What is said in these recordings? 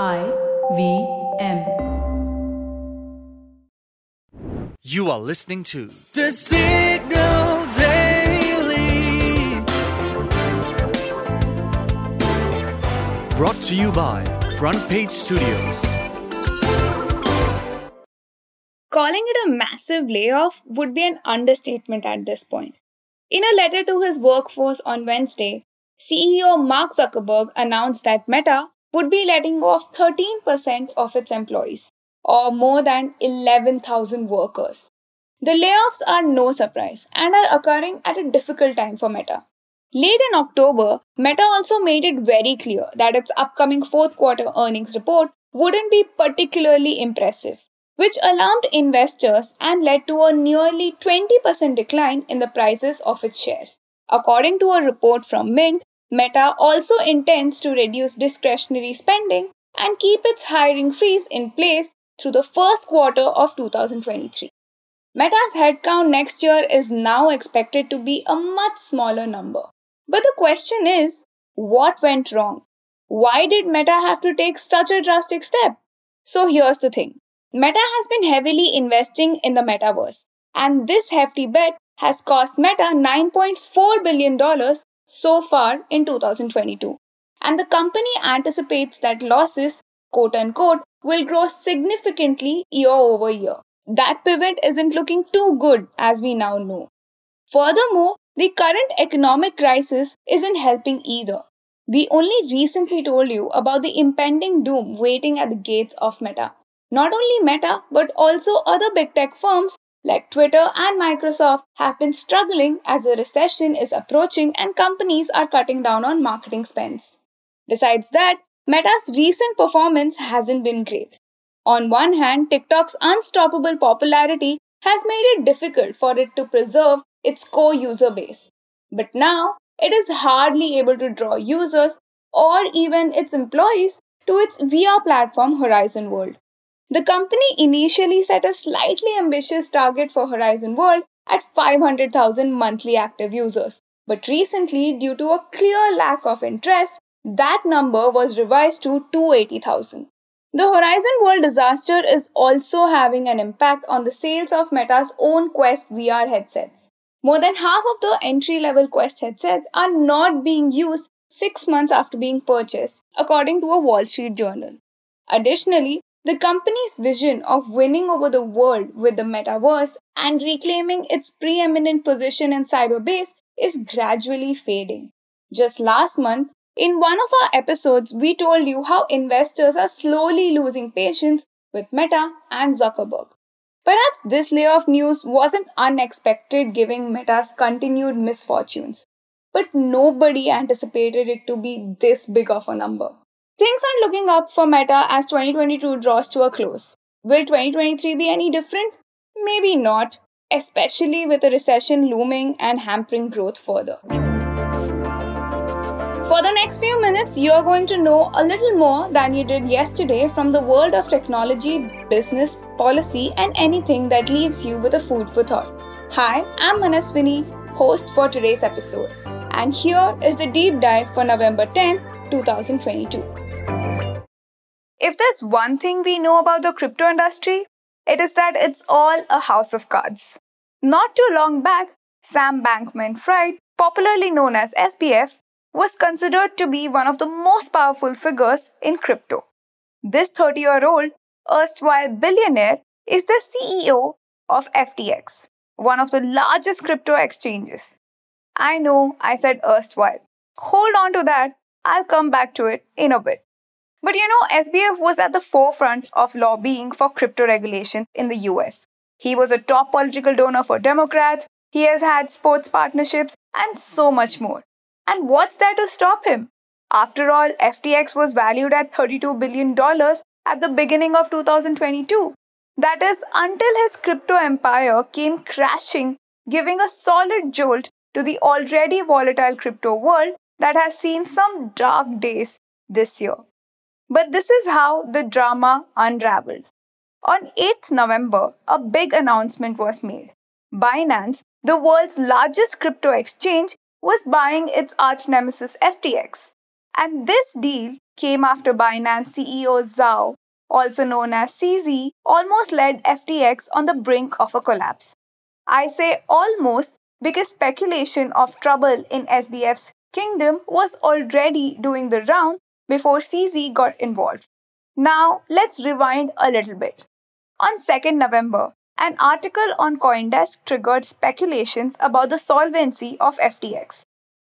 I V M. You are listening to The Signal Daily. Brought to you by Front Page Studios. Calling it a massive layoff would be an understatement at this point. In a letter to his workforce on Wednesday, CEO Mark Zuckerberg announced that Meta would be letting go of 13% of its employees, or more than 11,000 workers. The layoffs are no surprise and are occurring at a difficult time for Meta. Late in October, Meta also made it very clear that its upcoming fourth quarter earnings report wouldn't be particularly impressive, which alarmed investors and led to a nearly 20% decline in the prices of its shares. According to a report from Mint, Meta also intends to reduce discretionary spending and keep its hiring freeze in place through the first quarter of 2023. Meta's headcount next year is now expected to be a much smaller number. But the question is what went wrong? Why did Meta have to take such a drastic step? So here's the thing Meta has been heavily investing in the metaverse, and this hefty bet has cost Meta $9.4 billion so far in 2022. And the company anticipates that losses, quote unquote, will grow significantly year over year. That pivot isn't looking too good, as we now know. Furthermore, the current economic crisis isn't helping either. We only recently told you about the impending doom waiting at the gates of Meta. Not only Meta, but also other big tech firms like Twitter and Microsoft have been struggling as a recession is approaching and companies are cutting down on marketing spends. Besides that, Meta's recent performance hasn't been great. On one hand, TikTok's unstoppable popularity has made it difficult for it to preserve its core user base. But now, it is hardly able to draw users or even its employees to its VR platform Horizon World. The company initially set a slightly ambitious target for Horizon World at 500,000 monthly active users. But recently, due to a clear lack of interest, that number was revised to 280,000. The Horizon World disaster is also having an impact on the sales of Meta's own Quest VR headsets. More than half of the entry level Quest headsets are not being used six months after being purchased, according to a Wall Street Journal. Additionally, the company's vision of winning over the world with the metaverse and reclaiming its preeminent position in cyberspace is gradually fading. Just last month, in one of our episodes, we told you how investors are slowly losing patience with Meta and Zuckerberg. Perhaps this layoff news wasn't unexpected given Meta's continued misfortunes, but nobody anticipated it to be this big of a number. Things aren't looking up for Meta as 2022 draws to a close. Will 2023 be any different? Maybe not, especially with a recession looming and hampering growth further. For the next few minutes, you are going to know a little more than you did yesterday from the world of technology, business, policy, and anything that leaves you with a food for thought. Hi, I'm Manaswini, host for today's episode, and here is the deep dive for November 10, 2022. If there's one thing we know about the crypto industry, it is that it's all a house of cards. Not too long back, Sam Bankman Fried, popularly known as SBF, was considered to be one of the most powerful figures in crypto. This 30 year old, erstwhile billionaire, is the CEO of FTX, one of the largest crypto exchanges. I know I said erstwhile. Hold on to that, I'll come back to it in a bit. But you know, SBF was at the forefront of lobbying for crypto regulation in the US. He was a top political donor for Democrats, he has had sports partnerships, and so much more. And what's there to stop him? After all, FTX was valued at $32 billion at the beginning of 2022. That is, until his crypto empire came crashing, giving a solid jolt to the already volatile crypto world that has seen some dark days this year. But this is how the drama unraveled. On 8th November, a big announcement was made. Binance, the world's largest crypto exchange, was buying its arch nemesis FTX. And this deal came after Binance CEO Zhao, also known as CZ, almost led FTX on the brink of a collapse. I say almost because speculation of trouble in SBF's kingdom was already doing the round before CZ got involved. Now, let's rewind a little bit. On 2nd November, an article on Coindesk triggered speculations about the solvency of FTX.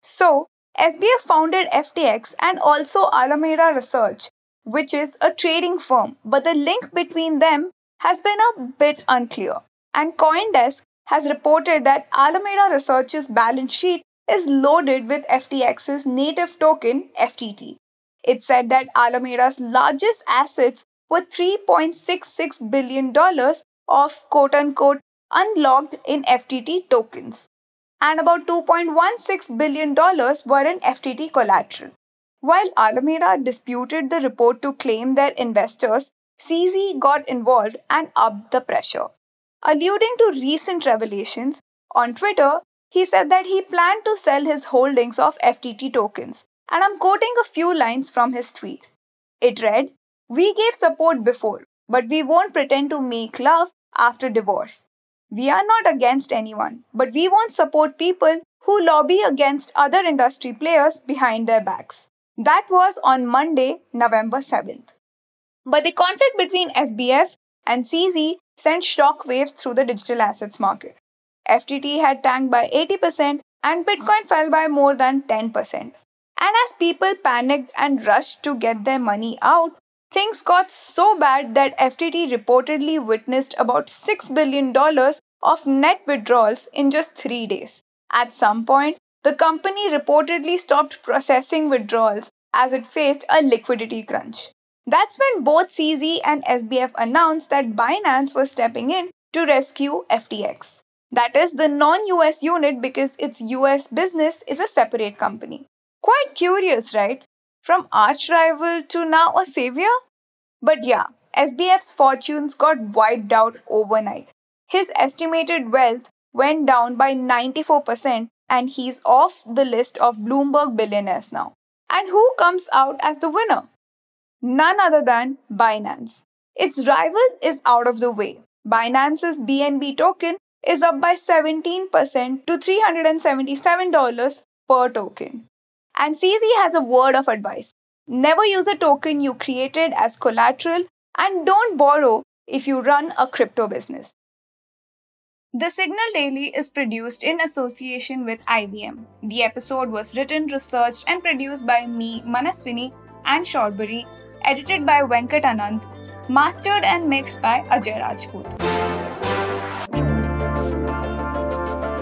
So, SBF founded FTX and also Alameda Research, which is a trading firm, but the link between them has been a bit unclear. And Coindesk has reported that Alameda Research's balance sheet is loaded with FTX's native token, FTT. It said that Alameda's largest assets were $3.66 billion of quote unquote unlocked in FTT tokens, and about $2.16 billion were in FTT collateral. While Alameda disputed the report to claim their investors, CZ got involved and upped the pressure. Alluding to recent revelations, on Twitter, he said that he planned to sell his holdings of FTT tokens, and I'm quoting a few lines from his tweet. It read, We gave support before, but we won't pretend to make love after divorce. We are not against anyone, but we won't support people who lobby against other industry players behind their backs. That was on Monday, November 7th. But the conflict between SBF and CZ sent shockwaves through the digital assets market. FTT had tanked by 80% and Bitcoin fell by more than 10%. And as people panicked and rushed to get their money out, Things got so bad that FTT reportedly witnessed about $6 billion of net withdrawals in just three days. At some point, the company reportedly stopped processing withdrawals as it faced a liquidity crunch. That's when both CZ and SBF announced that Binance was stepping in to rescue FTX. That is the non US unit because its US business is a separate company. Quite curious, right? From arch rival to now a savior? But yeah, SBF's fortunes got wiped out overnight. His estimated wealth went down by 94% and he's off the list of Bloomberg billionaires now. And who comes out as the winner? None other than Binance. Its rival is out of the way. Binance's BNB token is up by 17% to $377 per token. And CZ has a word of advice never use a token you created as collateral, and don't borrow if you run a crypto business. The Signal Daily is produced in association with IVM. The episode was written, researched, and produced by me, Manaswini, and Shorbury, edited by Venkat Anand, mastered and mixed by Ajay Rajput.